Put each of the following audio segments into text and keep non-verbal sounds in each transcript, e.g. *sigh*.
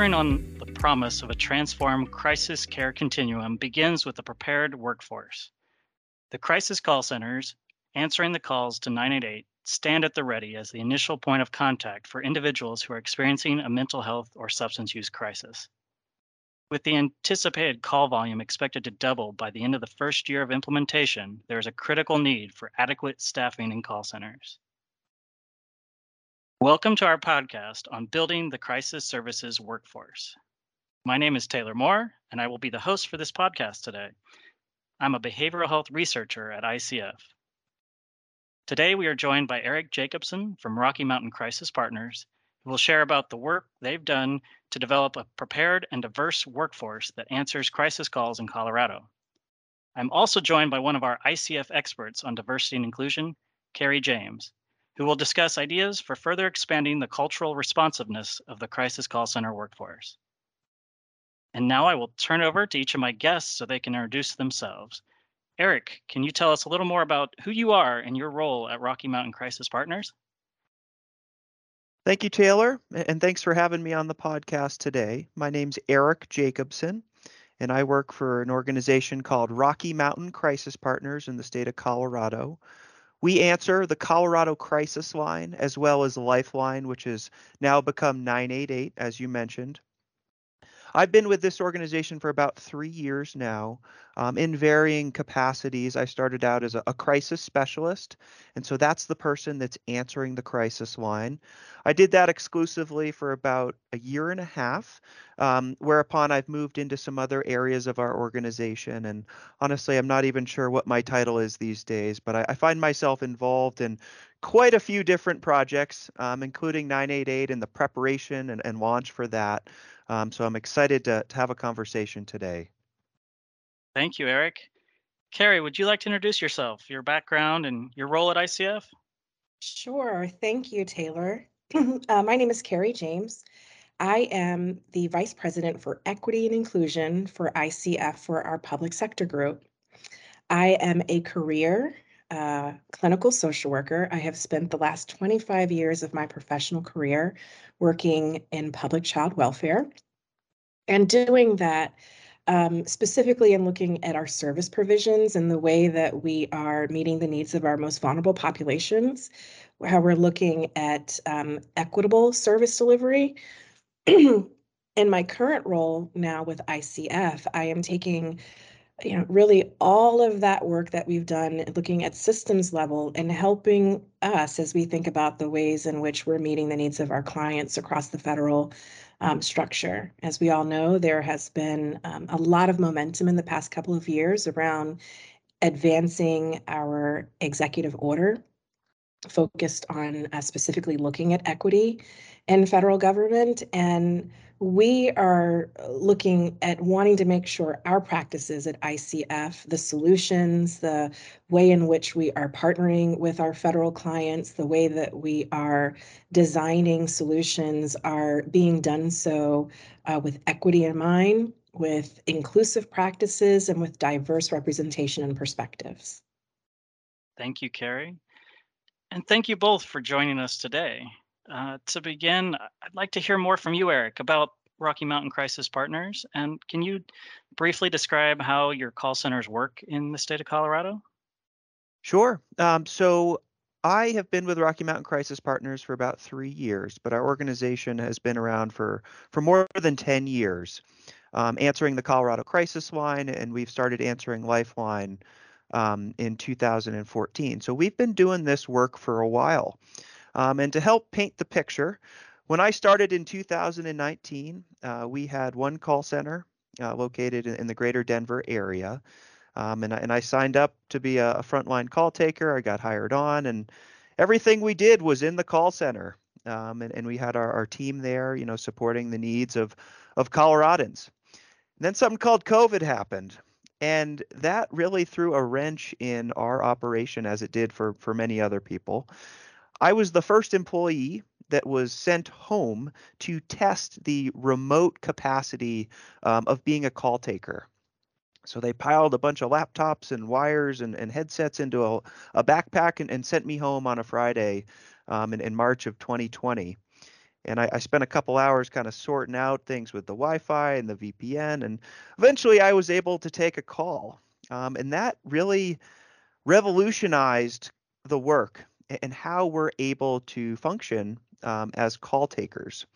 delivering on the promise of a transformed crisis care continuum begins with a prepared workforce. The crisis call centers, answering the calls to 988, stand at the ready as the initial point of contact for individuals who are experiencing a mental health or substance use crisis. With the anticipated call volume expected to double by the end of the first year of implementation, there is a critical need for adequate staffing in call centers. Welcome to our podcast on building the crisis services workforce. My name is Taylor Moore, and I will be the host for this podcast today. I'm a behavioral health researcher at ICF. Today, we are joined by Erik Jacobsen from Rocky Mountain Crisis Partners, who will share about the work they've done to develop a prepared and diverse workforce that answers crisis calls in Colorado. I'm also joined by one of our ICF experts on diversity and inclusion, Kary James, who will discuss ideas for further expanding the cultural responsiveness of the crisis call center workforce. And now I will turn over to each of my guests so they can introduce themselves. Erik, can you tell us a little more about who you are and your role at Rocky Mountain Crisis Partners? Thank you, Taylor, and thanks for having me on the podcast today. My name's Erik Jacobsen, and I work for an organization called Rocky Mountain Crisis Partners in the state of Colorado. We answer the Colorado Crisis Line as well as Lifeline, which has now become 988, as you mentioned. I've been with this organization for about three years now um, in varying capacities. I started out as a, a, crisis specialist, and so that's the person that's answering the crisis line. I did that exclusively for about a year and a half, um, whereupon I've moved into some other areas of our organization. And honestly, I'm not even sure what my title is these days, but I, I find myself involved in quite a few different projects, um, including 988 and the preparation and, and launch for that. Um, so I'm excited to, to have a conversation today. Thank you, Erik. Kary, would you like to introduce yourself, your background, and your role at ICF? Sure. Thank you, Taylor. *clears throat* uh, my name is Kary James. I am the Vice President for Equity and Inclusion for ICF for our public sector group. I am a career uh, clinical social worker. I have spent the last 25 years of my professional career working in public child welfare and doing that um, specifically in looking at our service provisions and the way that we are meeting the needs of our most vulnerable populations, how we're looking at um, equitable service delivery. *clears throat* in my current role now with ICF, I am taking you know really all of that work that we've done looking at systems level and helping us as we think about the ways in which we're meeting the needs of our clients across the federal um, structure. As we all know there has been um, a lot of momentum in the past couple of years around advancing our executive order focused on uh, specifically looking at equity in federal government and we are looking at wanting to make sure our practices at ICF, the solutions, the way in which we are partnering with our federal clients, the way that we are designing solutions are being done so uh, with equity in mind, with inclusive practices, and with diverse representation and perspectives. Thank you, Kary. And thank you both for joining us today. Uh, to begin, I'd like to hear more from you, Erik, about Rocky Mountain Crisis Partners. And can you briefly describe how your call centers work in the state of Colorado? Sure. Um, so I have been with Rocky Mountain Crisis Partners for about three years, but our organization has been around for, for more than 10 years, um, answering the Colorado Crisis Line, and we've started answering Lifeline um, in 2014. So we've been doing this work for a while. Um, and to help paint the picture, when I started in 2019, uh, we had one call center uh, located in, in, the greater Denver area. Um, and, I, and I signed up to be a, a frontline call taker. I got hired on, and everything we did was in the call center. Um, and, and we had our, our team there, you know, supporting the needs of, of Coloradans. And then something called COVID happened. And that really threw a wrench in our operation as it did for, for many other people. I was the first employee that was sent home to test the remote capacity um, of being a call taker. So they piled a bunch of laptops and wires and, and headsets into a, a backpack and, and, sent me home on a Friday um, in, in March of 2020. And I, I spent a couple hours kind of sorting out things with the Wi-Fi and the VPN, and eventually I was able to take a call. Um, and that really revolutionized the work and how we're able to function um, as call takers.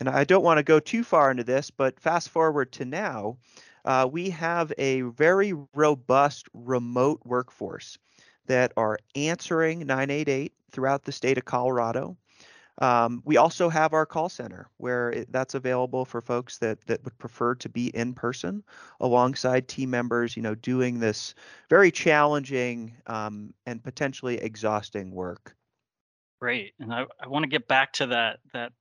And I don't want to go too far into this, but fast forward to now, uh, we have a very robust remote workforce that are answering 988 throughout the state of Colorado. Um, we also have our call center where it, that's available for folks that that would prefer to be in person alongside team members, you know, doing this very challenging um, and potentially exhausting work. Great, and I, I want to get back to that that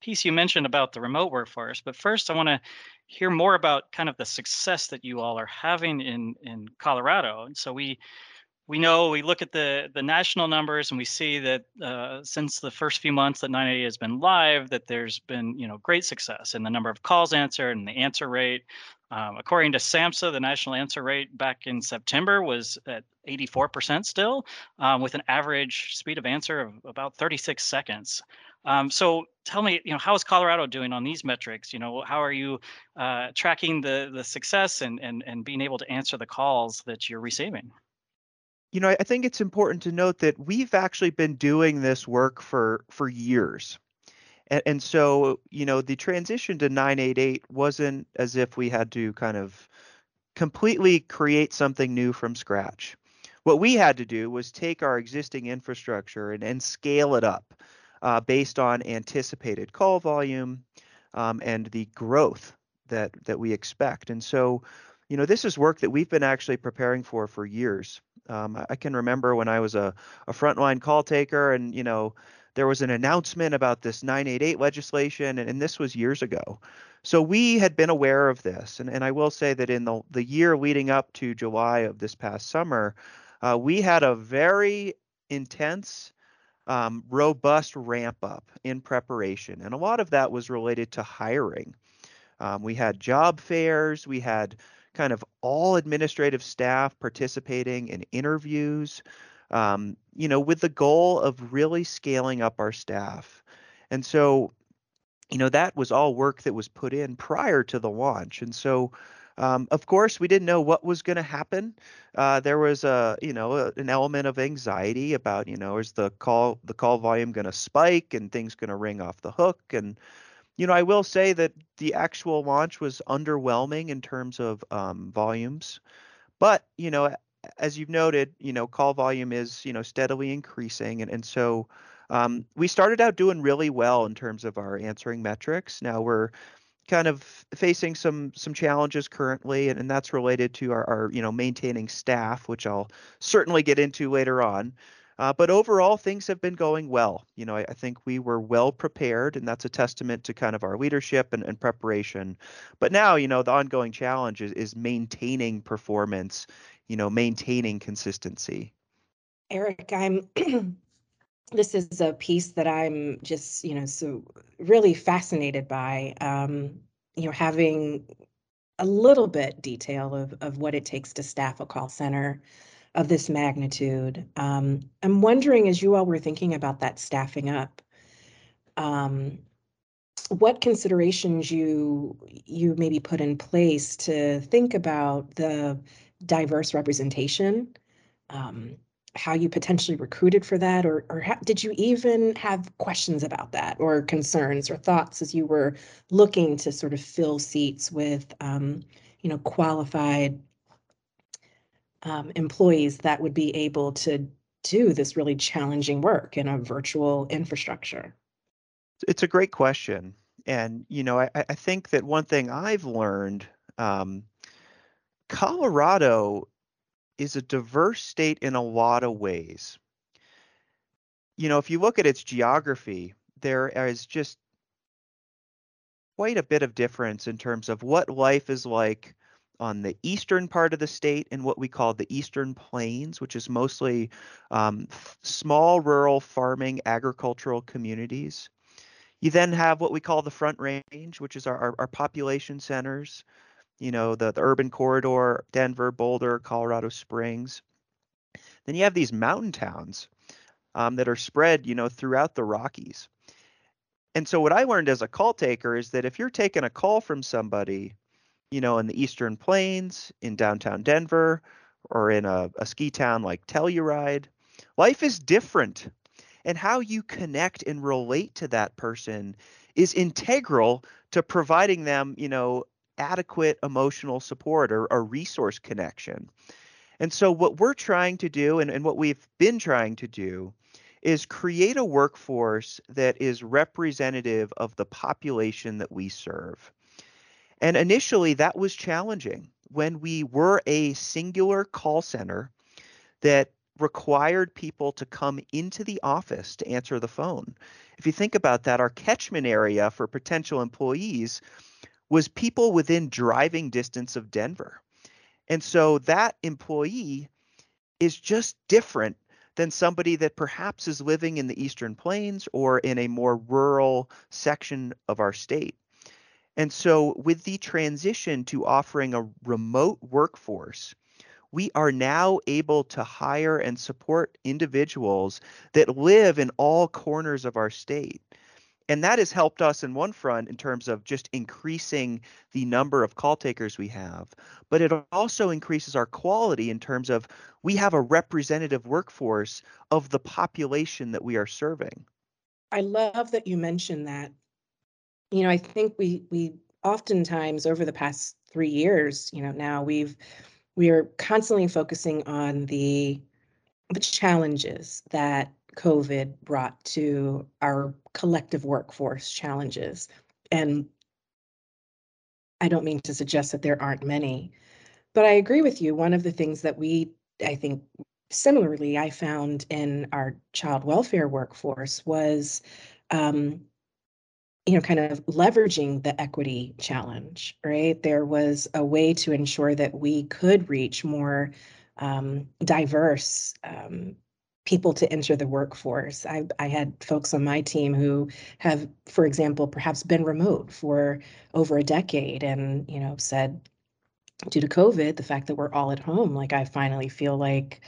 piece you mentioned about the remote workforce, but first I want to hear more about kind of the success that you all are having in in Colorado. And so we we know we look at the the national numbers and we see that uh, since the first few months that 980 has been live, that there's been you know great success in the number of calls answered and the answer rate. Um, according to SAMHSA, the national answer rate back in September was at 84% still, um, with an average speed of answer of about 36 seconds. Um, so tell me, you know, how is Colorado doing on these metrics? You know, how are you uh, tracking the the success and and and being able to answer the calls that you're receiving? You know, I think it's important to note that we've actually been doing this work for for years. And, and so, you know, the transition to 988 wasn't as if we had to kind of completely create something new from scratch. What we had to do was take our existing infrastructure and, and scale it up uh, based on anticipated call volume um, and the growth that that we expect. And so, you know, this is work that we've been actually preparing for for years. Um, I can remember when I was a, a frontline call taker and, you know, there was an announcement about this 988 legislation, and, and, this was years ago. So we had been aware of this. And, and I will say that in the, the year leading up to July of this past summer, uh, we had a very intense, um, robust ramp up in preparation. And a lot of that was related to hiring. Um, we had job fairs, we had kind of all administrative staff participating in interviews, um, you know, with the goal of really scaling up our staff. And so, you know, that was all work that was put in prior to the launch. And so, um, of course, we didn't know what was going to happen. Uh, there was a, you know, a, an element of anxiety about, you know, is the call the call volume going to spike and things going to ring off the hook and you know, I will say that the actual launch was underwhelming in terms of um, volumes, but you know, as you've noted, you know, call volume is you know steadily increasing, and and so um, we started out doing really well in terms of our answering metrics. Now we're kind of facing some some challenges currently, and, and that's related to our, our you know maintaining staff, which I'll certainly get into later on. Uh, but overall, things have been going well. You know, I, I, think we were well prepared, and that's a testament to kind of our leadership and, and preparation. But now, you know, the ongoing challenge is, is maintaining performance, you know, maintaining consistency. Erik, I'm. *clears throat* this is a piece that I'm just, you know, so really fascinated by. Um, you know, having a little bit detail of of what it takes to staff a call center of this magnitude. Um, I'm wondering, as you all were thinking about that staffing up, um, what considerations you you maybe put in place to think about the diverse representation, um, how you potentially recruited for that, or or ha- did you even have questions about that, or concerns or thoughts as you were looking to sort of fill seats with, um, you know, qualified um, employees that would be able to do this really challenging work in a virtual infrastructure? It's a great question. And, you know, I, I think that one thing I've learned um, Colorado is a diverse state in a lot of ways. You know, if you look at its geography, there is just quite a bit of difference in terms of what life is like on the eastern part of the state in what we call the Eastern Plains, which is mostly um, small rural farming agricultural communities. You then have what we call the Front Range, which is our, our, our population centers, you know, the, the urban corridor, Denver, Boulder, Colorado Springs. Then you have these mountain towns um, that are spread, you know, throughout the Rockies. and so what I learned as a call taker is that if you're taking a call from somebody, you know, in the Eastern Plains, in downtown Denver, or in a, a ski town like Telluride, life is different. And how you connect and relate to that person is integral to providing them, you know, adequate emotional support or, a resource connection. And so, what we're trying to do, and, and what we've been trying to do, is create a workforce that is representative of the population that we serve. And initially, that was challenging when we were a singular call center that required people to come into the office to answer the phone. If you think about that, our catchment area for potential employees was people within driving distance of Denver. And so that employee is just different than somebody that perhaps is living in the Eastern Plains or in a more rural section of our state. And so, with the transition to offering a remote workforce, we are now able to hire and support individuals that live in all corners of our state. And that has helped us in one front in terms of just increasing the number of call takers we have but it also increases our quality in terms of we have a representative workforce of the population that we are serving. I love that you mentioned that you know i think we we oftentimes over the past three years you know now we've we are constantly focusing on the the challenges that COVID brought to our collective workforce challenges. And I don't mean to suggest that there aren't many, but I agree with you. One of the things that we, I think, similarly, I found in our child welfare workforce was, um, you know, kind of leveraging the equity challenge, right? There was a way to ensure that we could reach more um, diverse um, people to enter the workforce. I, I had folks on my team who have, for example, perhaps been remote for over a decade and, you know, said due to COVID, the fact that we're all at home, like I finally feel like,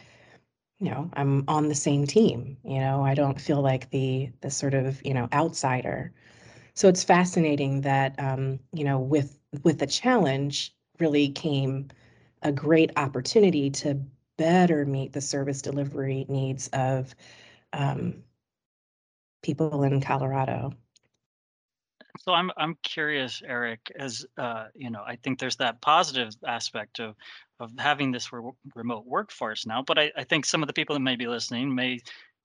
you know, I'm on the same team. You know, I don't feel like the the sort of, you know, outsider. So it's fascinating that um, you know, with with the challenge really came a great opportunity to better meet the service delivery needs of um, people in Colorado. So I'm I'm curious, Erik, as uh, you know, I think there's that positive aspect of of having this re- remote workforce now, but I, I think some of the people that may be listening may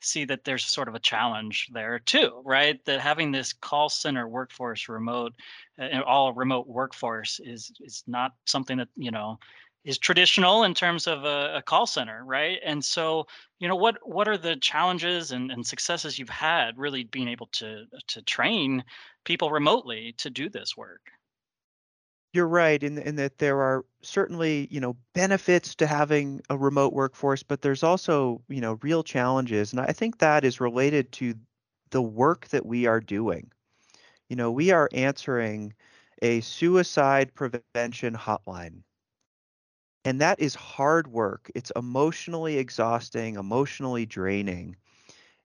see that there's sort of a challenge there too, right? That having this call center workforce remote, uh, all remote workforce is is not something that you know is traditional in terms of a, a, call center, right? And so, you know, what what are the challenges and, and successes you've had really being able to to train people remotely to do this work? You're right in, in that there are certainly, you know, benefits to having a remote workforce, but there's also, you know, real challenges. And I think that is related to the work that we are doing. You know, we are answering a suicide prevention hotline and that is hard work. It's emotionally exhausting, emotionally draining.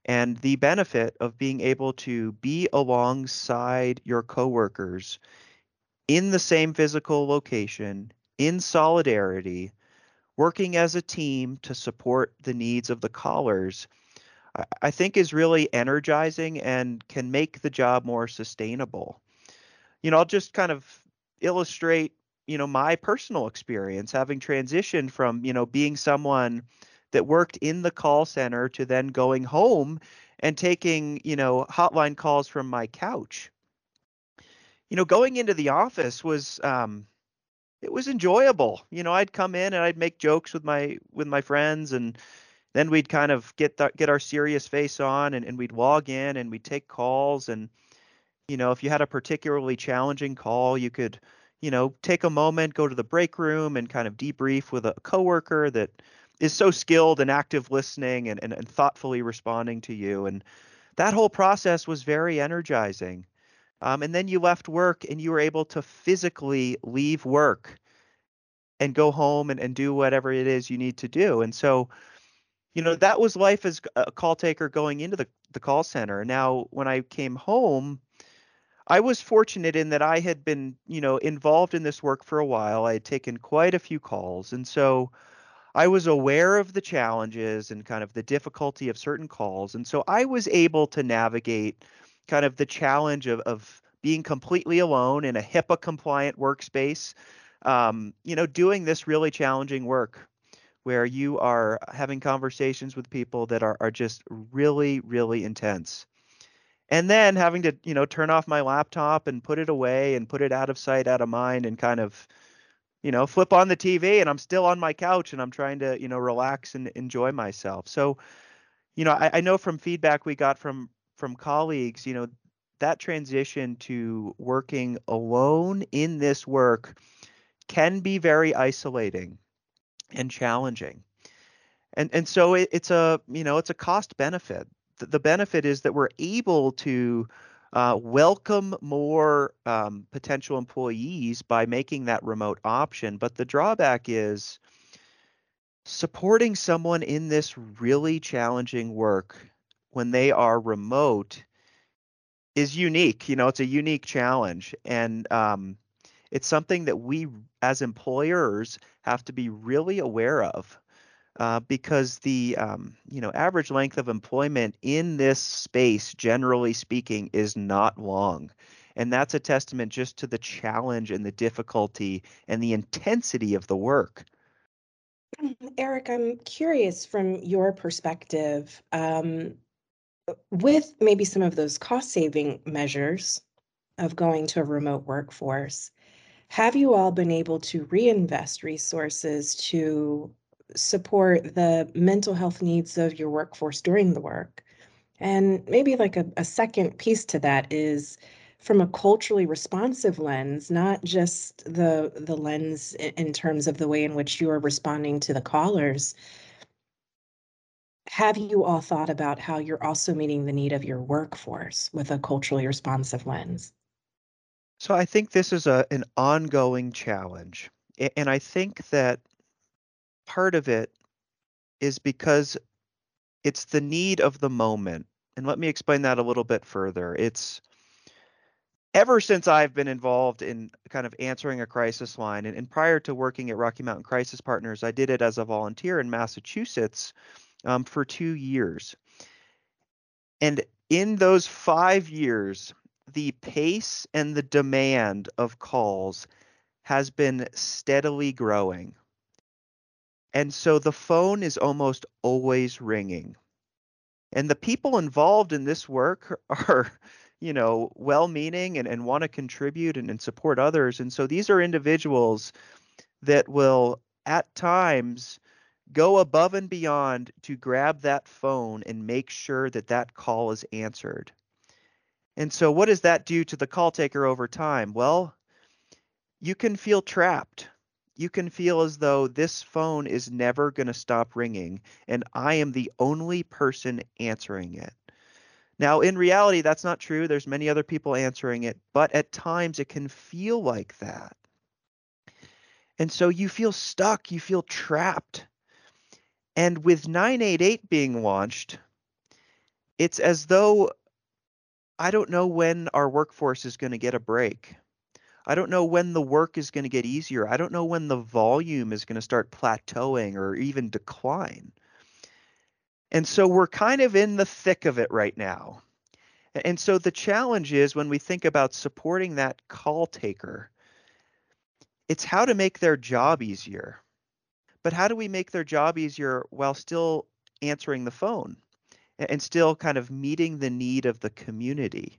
And the benefit of being able to be alongside your coworkers in the same physical location, in solidarity, working as a team to support the needs of the callers, I think is really energizing and can make the job more sustainable. You know, I'll just kind of illustrate you know my personal experience having transitioned from you know being someone that worked in the call center to then going home and taking you know hotline calls from my couch you know going into the office was um it was enjoyable you know i'd come in and i'd make jokes with my with my friends and then we'd kind of get the, get our serious face on and, and we'd log in and we'd take calls and you know if you had a particularly challenging call you could you know, take a moment, go to the break room and kind of debrief with a coworker that is so skilled and active listening and, and, and thoughtfully responding to you. And that whole process was very energizing. Um, and then you left work and you were able to physically leave work and go home and, and do whatever it is you need to do. And so, you know, that was life as a call taker going into the, the call center. Now, when I came home, I was fortunate in that I had been, you know, involved in this work for a while. I had taken quite a few calls. And so I was aware of the challenges and kind of the difficulty of certain calls. And so I was able to navigate kind of the challenge of, of being completely alone in a HIPAA compliant workspace, um, you know, doing this really challenging work where you are having conversations with people that are, are just really, really intense. And then having to you know turn off my laptop and put it away and put it out of sight out of mind and kind of you know flip on the tv and i'm still on my couch and i'm trying to you know relax and enjoy myself. So you know i, I know from feedback we got from from colleagues you know that transition to working alone in this work can be very isolating and challenging and and so it, it's a you know it's a cost benefit the benefit is that we're able to uh, welcome more um, potential employees by making that remote option. But the drawback is supporting someone in this really challenging work when they are remote is unique. You know, it's a unique challenge. And um, it's something that we as employers have to be really aware of uh, because the um, you know average length of employment in this space, generally speaking, is not long, and that's a testament just to the challenge and the difficulty and the intensity of the work. *clears throat* Erik, I'm curious from your perspective, um, with maybe some of those cost saving measures of going to a remote workforce, have you all been able to reinvest resources to support the mental health needs of your workforce during the work. And maybe like a, a second piece to that is from a culturally responsive lens, not just the the lens in, in terms of the way in which you are responding to the callers. Have you all thought about how you're also meeting the need of your workforce with a culturally responsive lens? So I think this is a an ongoing challenge. And I think that part of it is because it's the need of the moment. And let me explain that a little bit further. It's ever since I've been involved in kind of answering a crisis line, and, and prior to working at Rocky Mountain Crisis Partners, I did it as a volunteer in Massachusetts um, for two years. And in those five years, the pace and the demand of calls has been steadily growing. And so the phone is almost always ringing. And the people involved in this work *laughs* are, you know, well meaning and, and want to contribute and, and support others. And so these are individuals that will at times go above and beyond to grab that phone and make sure that that call is answered. And so, what does that do to the call taker over time? Well, you can feel trapped you can feel as though this phone is never going to stop ringing and I am the only person answering it. Now, in reality, that's not true. There's many other people answering it, but at times it can feel like that. And so you feel stuck, you feel trapped. And with 988 being launched, it's as though I don't know when our workforce is going to get a break. I don't know when the work is going to get easier. I don't know when the volume is going to start plateauing or even decline. And so we're kind of in the thick of it right now. And so the challenge is when we think about supporting that call taker, it's how to make their job easier. But how do we make their job easier while still answering the phone and still kind of meeting the need of the community?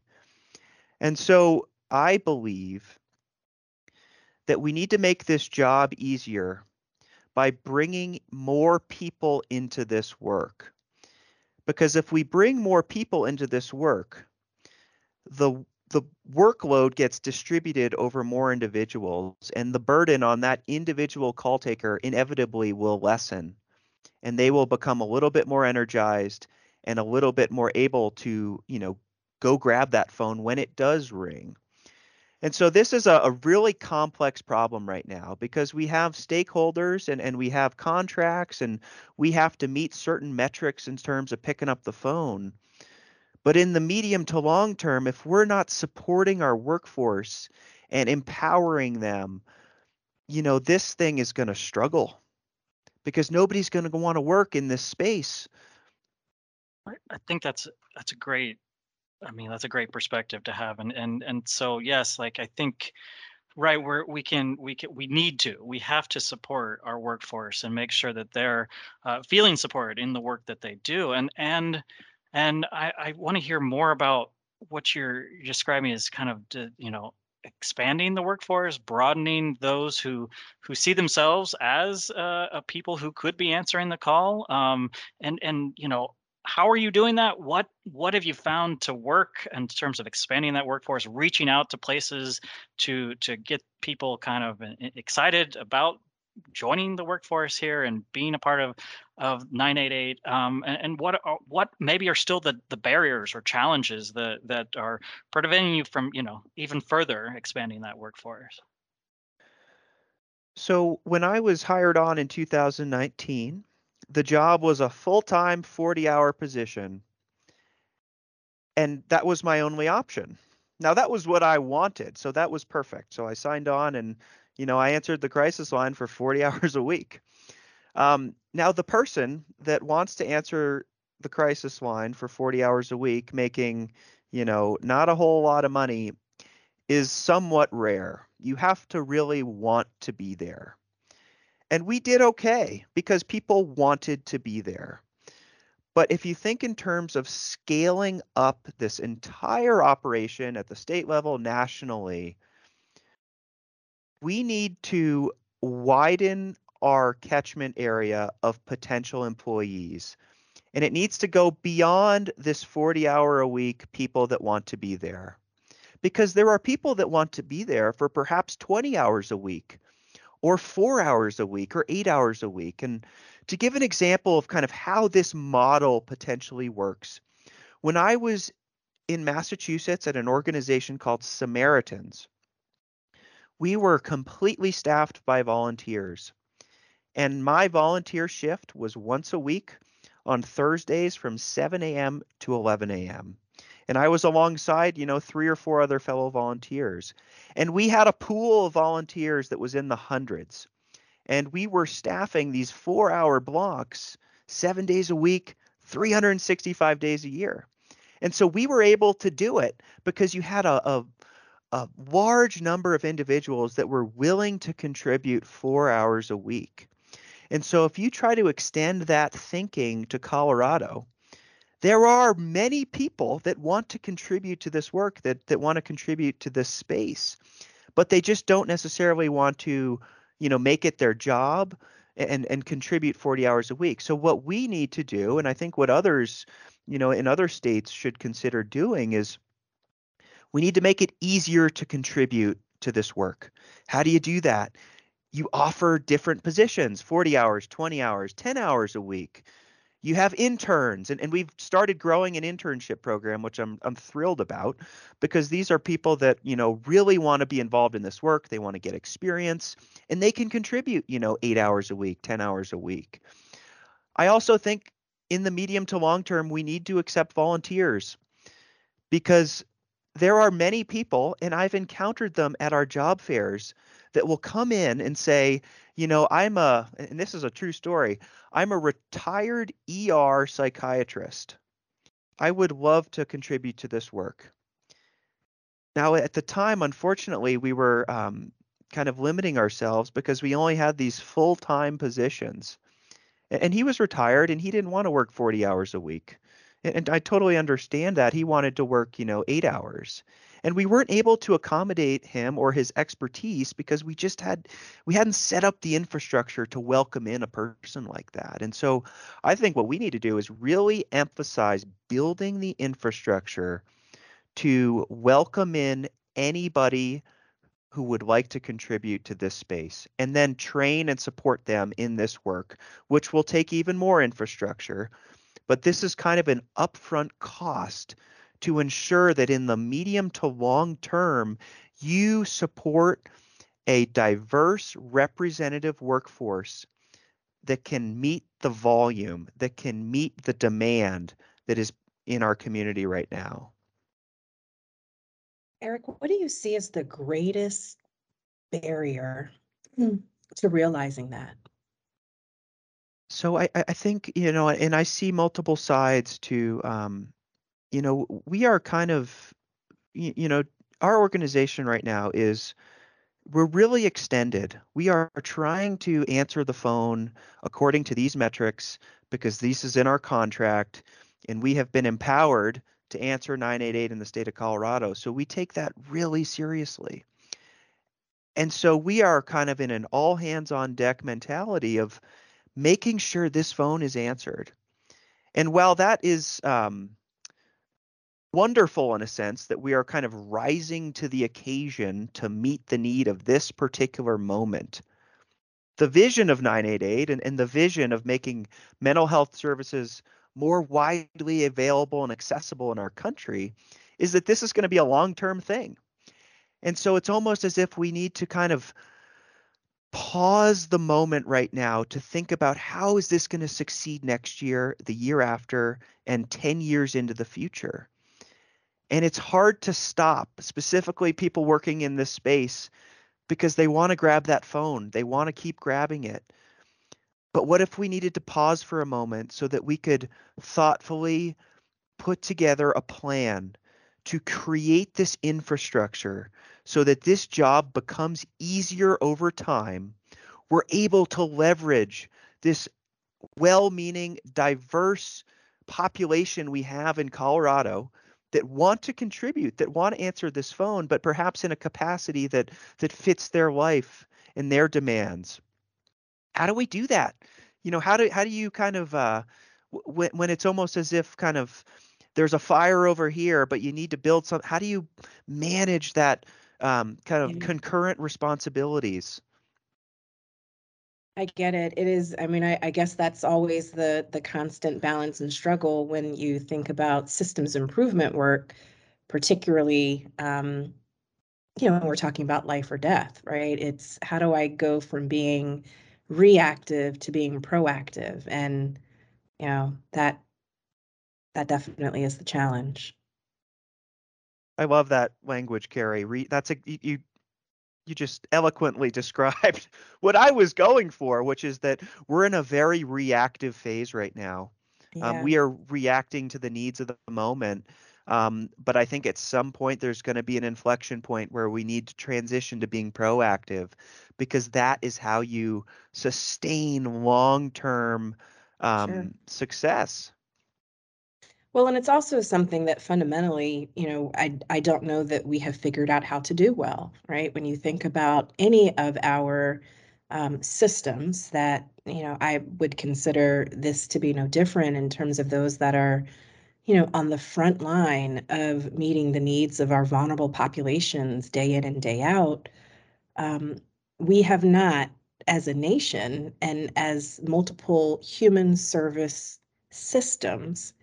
And so I believe that we need to make this job easier by bringing more people into this work. Because if we bring more people into this work, the the workload gets distributed over more individuals and the burden on that individual call taker inevitably will lessen and they will become a little bit more energized and a little bit more able to, you know, go grab that phone when it does ring. And so this is a, a, really complex problem right now because we have stakeholders and, and we have contracts and we have to meet certain metrics in terms of picking up the phone. But in the medium to long term, if we're not supporting our workforce and empowering them, you know, this thing is going to struggle because nobody's going to want to work in this space. I think that's that's a great I mean that's a great perspective to have and and and so yes like I think right where we can we can we need to we have to support our workforce and make sure that they're uh, feeling support in the work that they do and and and I, I want to hear more about what you're describing as kind of you know expanding the workforce, broadening those who who see themselves as uh, a people who could be answering the call. Um, and and you know, how are you doing that? What what have you found to work in terms of expanding that workforce, reaching out to places to to get people kind of uh, excited about joining the workforce here and being a part of of 988 um, and, and, what are, what maybe are still the the barriers or challenges that that are preventing you from you know even further expanding that workforce? So when i was hired on in 2019 the job was a full-time 40-hour position. And that was my only option. Now that was what i wanted so that was perfect. So i signed on and you know, I answered the crisis line for 40 *laughs* hours a week. Um, now, the person that wants to answer the crisis line for 40 hours a week, making, you know, not a whole lot of money, is somewhat rare. You have to really want to be there. And we did okay because people wanted to be there. But if you think in terms of scaling up this entire operation at the state level, nationally, we need to widen our catchment area of potential employees. And it needs to go beyond this 40 hour a week people that want to be there. Because there are people that want to be there for perhaps 20 hours a week, or four hours a week, or eight hours a week. And to give an example of kind of how this model potentially works, when I was in Massachusetts at an organization called Samaritans, we were completely staffed by volunteers. And my volunteer shift was once a week on Thursdays from 7 a.m. to 11 a.m. And I was alongside, you know, three or four other fellow volunteers. And we had a pool of volunteers that was in the hundreds. And we were staffing these four hour blocks seven days a week, 365 days a year. And so we were able to do it because you had a, a a large number of individuals that were willing to contribute four hours a week. And so, if you try to extend that thinking to Colorado, there are many people that want to contribute to this work, that, that want to contribute to this space, but they just don't necessarily want to, you know, make it their job and, and contribute 40 hours a week. So, what we need to do, and I think what others, you know, in other states should consider doing is we need to make it easier to contribute to this work. How do you do that? You offer different positions 40 hours, 20 hours, 10 hours a week. You have interns, and, and we've started growing an internship program, which I'm, I'm thrilled about because these are people that, you know, really want to be involved in this work. They want to get experience and they can contribute, you know, eight hours a week, 10 hours a week. I also think in the medium to long term, we need to accept volunteers because there are many people, and I've encountered them at our job fairs, that will come in and say, you know, I'm a, and this is a true story, I'm a retired ER psychiatrist. I would love to contribute to this work. Now, at the time, unfortunately, we were um, kind of limiting ourselves because we only had these full time positions. And he was retired and he didn't want to work 40 hours a week. And I totally understand that. He wanted to work, you know, eight hours. And we weren't able to accommodate him or his expertise because we just had we hadn't set up the infrastructure to welcome in a person like that. And so I think what we need to do is really emphasize building the infrastructure to welcome in anybody who would like to contribute to this space and then train and support them in this work, which will take even more infrastructure but this is kind of an upfront cost to ensure that in the medium to long term, you support a diverse representative workforce that can meet the volume, that can meet the demand that is in our community right now. Erik, what do you see as the greatest barrier hmm. to realizing that? So I, I think, you know, and I see multiple sides to, um, you know, we are kind of, you, you know, our organization right now is we're really extended. We are trying to answer the phone according to these metrics because this is in our contract and we have been empowered to answer 988 in the state of Colorado. So we take that really seriously. And so we are kind of in an all hands on deck mentality of making sure this phone is answered. And while that is um, wonderful in a sense that we are kind of rising to the occasion to meet the need of this particular moment, the vision of 988 and, and the vision of making mental health services more widely available and accessible in our country is that this is going to be a long term thing. And so it's almost as if we need to kind of pause the moment right now to think about how is this going to succeed next year, the year after, and 10 years into the future. And it's hard to stop, specifically people working in this space, because they want to grab that phone. They want to keep grabbing it. But what if we needed to pause for a moment so that we could thoughtfully put together a plan to create this infrastructure so that this job becomes easier over time? We're able to leverage this well meaning, diverse population we have in Colorado that want to contribute, that want to answer this phone, but perhaps in a capacity that that fits their life and their demands. How do we do that? You know, how do how do you kind of uh, when when it's almost as if kind of there's a fire over here, but you need to build some. How do you manage that um, kind of concurrent responsibilities? I get it. It is, I mean, I, I guess that's always the the constant balance and struggle when you think about systems improvement work, particularly um, you know, when we're talking about life or death, right? It's how do I go from being reactive to being proactive? And you know, that that definitely is the challenge. I love that language, Kary. Re- that's a you you just eloquently *laughs* described what I was going for, which is that we're in a very reactive phase right now. Yeah. Um, we are reacting to the needs of the moment. Um, but I think at some point there's going to be an inflection point where we need to transition to being proactive because that is how you sustain long term um, sure. success. Well, and it's also something that fundamentally, you know, I I don't know that we have figured out how to do well, right? When you think about any of our um, systems that, you know, I would consider this to be no different in terms of those that are, you know, on the front line of meeting the needs of our vulnerable populations day in and day out. Um, we have not, as a nation and as multiple human service systems,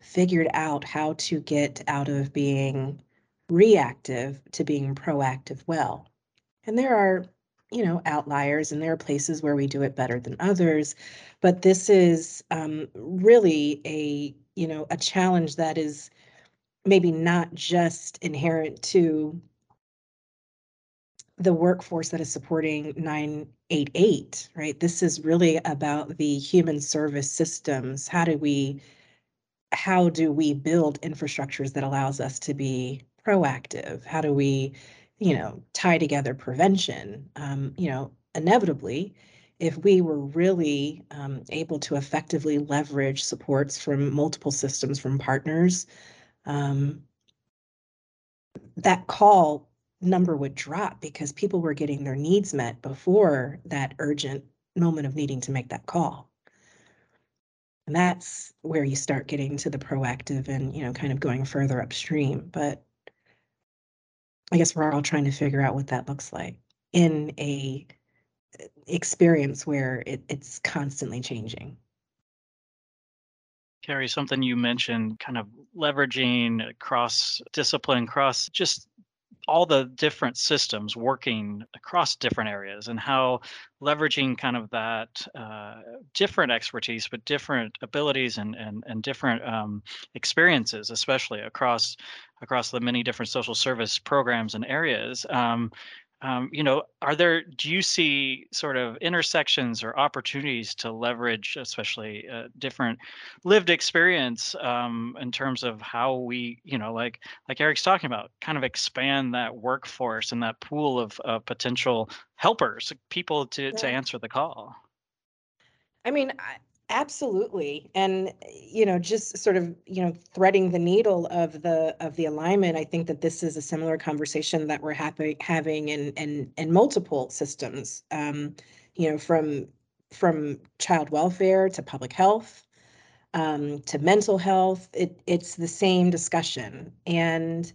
figured out how to get out of being reactive to being proactive well. And there are, you know, outliers and there are places where we do it better than others. But this is um, really a, you know, a challenge that is maybe not just inherent to the workforce that is supporting 988, right? This is really about the human service systems. How do we how do we build infrastructures that allows us to be proactive? How do we, you know, tie together prevention? Um, you know, inevitably, if we were really um, able to effectively leverage supports from multiple systems from partners, um, that call number would drop because people were getting their needs met before that urgent moment of needing to make that call. And that's where you start getting to the proactive and, you know, kind of going further upstream. But I guess we're all trying to figure out what that looks like in a uh, experience where it, it's constantly changing. Kary, something you mentioned, kind of leveraging cross discipline, cross just all the different systems working across different areas and how leveraging kind of that uh, different expertise but different abilities and and, and different um, experiences especially across across the many different social service programs and areas um, um, you know, are there, do you see sort of intersections or opportunities to leverage, especially uh, different lived experience um, in terms of how we, you know, like like Erik's talking about, kind of expand that workforce and that pool of uh, potential helpers, people to to answer the call? I mean, Absolutely. And you know, just sort of, you know, threading the needle of the of the alignment, I think that this is a similar conversation that we're happy having in in in multiple systems. Um, you know, from from child welfare to public health, um, to mental health, it it's the same discussion. And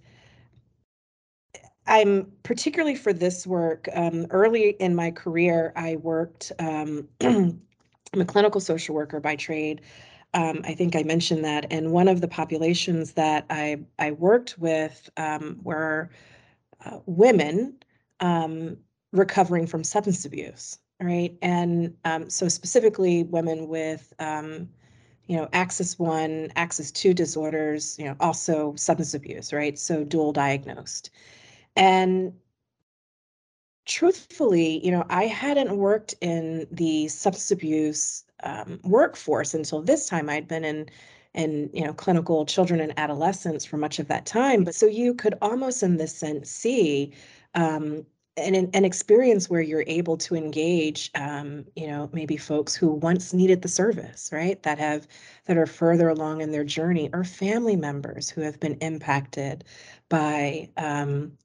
I'm particularly for this work, um, early in my career, I worked um, *clears throat* I'm a clinical social worker by trade. Um, I think I mentioned that. And one of the populations that I, I worked with um, were uh, women um, recovering from substance abuse, right? And um, so specifically women with, um, you know, axis one, axis two disorders, you know, also substance abuse, right? So dual diagnosed. And truthfully, you know, I hadn't worked in the substance abuse um, workforce until this time. I'd been in in you know clinical children and adolescents for much of that time. But so you could almost, in this sense, see um, an an experience where you're able to engage, um, you know, maybe folks who once needed the service, right? That have that are further along in their journey, or family members who have been impacted by um,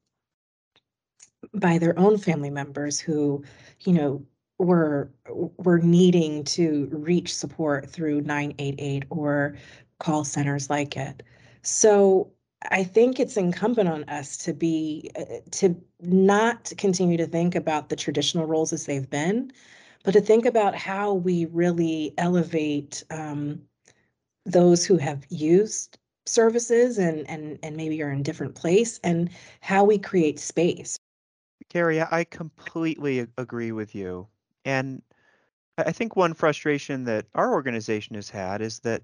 by their own family members who, you know, were were needing to reach support through 988 or call centers like it. So I think it's incumbent on us to be uh, to not continue to think about the traditional roles as they've been, but to think about how we really elevate um, those who have used services and and and maybe are in different place and how we create space Kary, I completely agree with you. And I think one frustration that our organization has had is that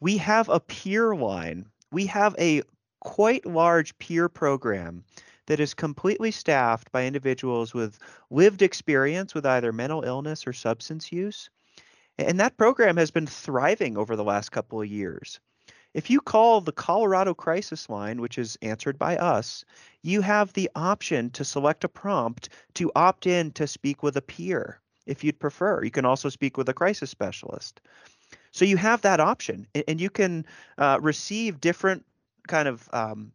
we have a peer line. We have a quite large peer program that is completely staffed by individuals with lived experience with either mental illness or substance use. And that program has been thriving over the last couple of years. If you call the Colorado Crisis Line, which is answered by us, you have the option to select a prompt to opt in to speak with a peer if you'd prefer. You can also speak with a crisis specialist. So you have that option, and you can uh, receive different kind of um,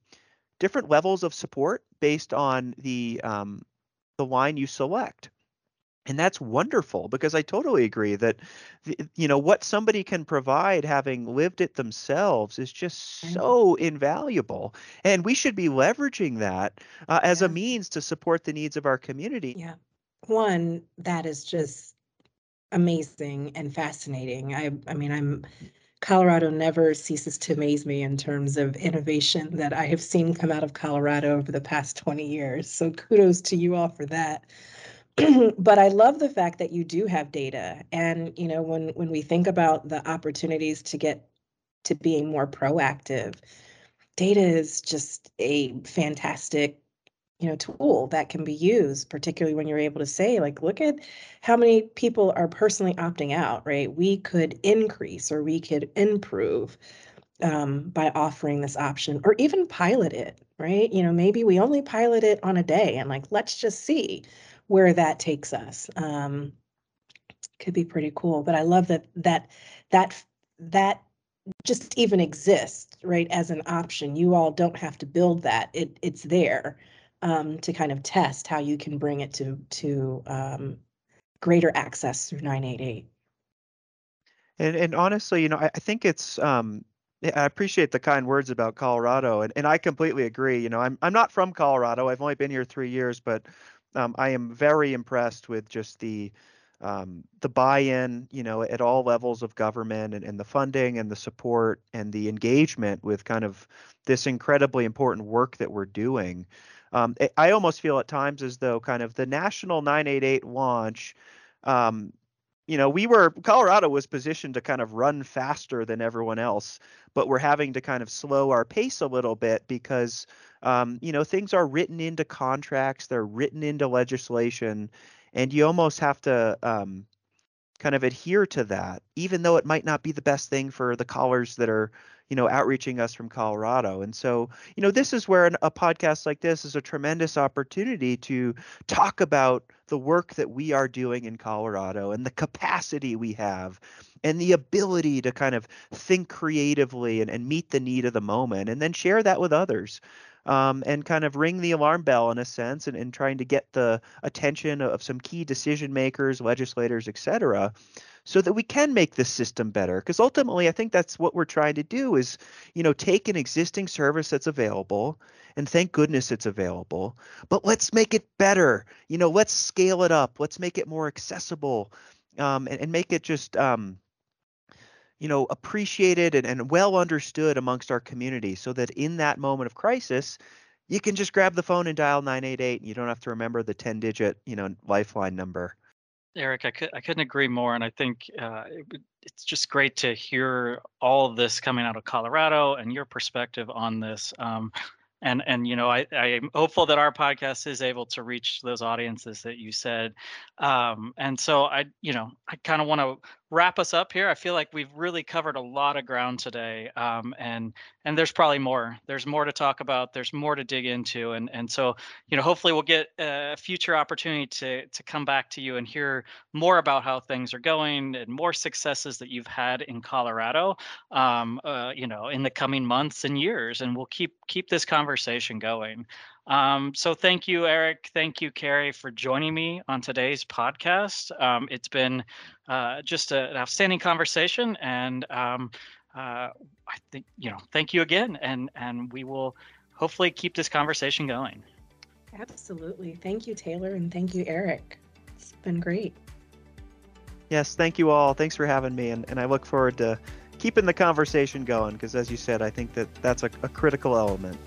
different levels of support based on the um, the line you select and that's wonderful because i totally agree that you know what somebody can provide having lived it themselves is just so invaluable and we should be leveraging that uh, as yeah. a means to support the needs of our community yeah one that is just amazing and fascinating i i mean i'm Colorado never ceases to amaze me in terms of innovation that I have seen come out of Colorado over the past 20 years. So kudos to you all for that. *clears throat* but I love the fact that you do have data. And you know, when when we think about the opportunities to get to being more proactive, data is just a fantastic you know tool that can be used particularly when you're able to say like look at how many people are personally opting out right we could increase or we could improve um, by offering this option or even pilot it right you know maybe we only pilot it on a day and like let's just see where that takes us. Um, could be pretty cool, but I love that that that that just even exists right as an option. You all don't have to build that; it it's there um, to kind of test how you can bring it to to um, greater access through 988. And and honestly, you know, I, I think it's um, I appreciate the kind words about Colorado, and, and I completely agree. You know, I'm I'm not from Colorado. I've only been here three years, but um, I am very impressed with just the um, the buy-in, you know, at all levels of government and, and the funding and the support and the engagement with kind of this incredibly important work that we're doing. Um, I almost feel at times as though kind of the national 988 launch, um, you know, we were Colorado was positioned to kind of run faster than everyone else, but we're having to kind of slow our pace a little bit because, um, you know, things are written into contracts, they're written into legislation, and you almost have to um, kind of adhere to that, even though it might not be the best thing for the callers that are, you know, outreaching us from Colorado. And so, you know, this is where an, a podcast like this is a tremendous opportunity to talk about the work that we are doing in Colorado and the capacity we have and the ability to kind of think creatively and, and meet the need of the moment and then share that with others um, and kind of ring the alarm bell in a sense and, and trying to get the attention of some key decision makers, legislators, et cetera, so that we can make this system better. Because ultimately, I think that's what we're trying to do is, you know, take an existing service that's available and thank goodness it's available, but let's make it better. You know, let's scale it up. Let's make it more accessible um, and, and make it just, um, you know, appreciated and, and well understood amongst our community so that in that moment of crisis, you can just grab the phone and dial 988 and you don't have to remember the 10 digit, you know, lifeline number. Erik, I, could, I couldn't agree more. And I think uh, it, it's just great to hear all of this coming out of Colorado and your perspective on this. Um, and and you know I I'm hopeful that our podcast is able to reach those audiences that you said, um, and so I you know I kind of want to wrap us up here. I feel like we've really covered a lot of ground today, um, and and there's probably more. There's more to talk about. There's more to dig into, and and so you know hopefully we'll get a future opportunity to to come back to you and hear more about how things are going and more successes that you've had in Colorado, um, uh, you know, in the coming months and years, and we'll keep keep this conversation going. Um, so thank you, Erik. Thank you, Kary, for joining me on today's podcast. Um, it's been uh, just a, an outstanding conversation, and um, uh, I think you know, thank you again, and and we will hopefully keep this conversation going. Absolutely. Thank you, Taylor, and thank you, Erik. It's been great. Yes, thank you all. Thanks for having me, and, and I look forward to keeping the conversation going because, as you said, I think that that's a, a critical element.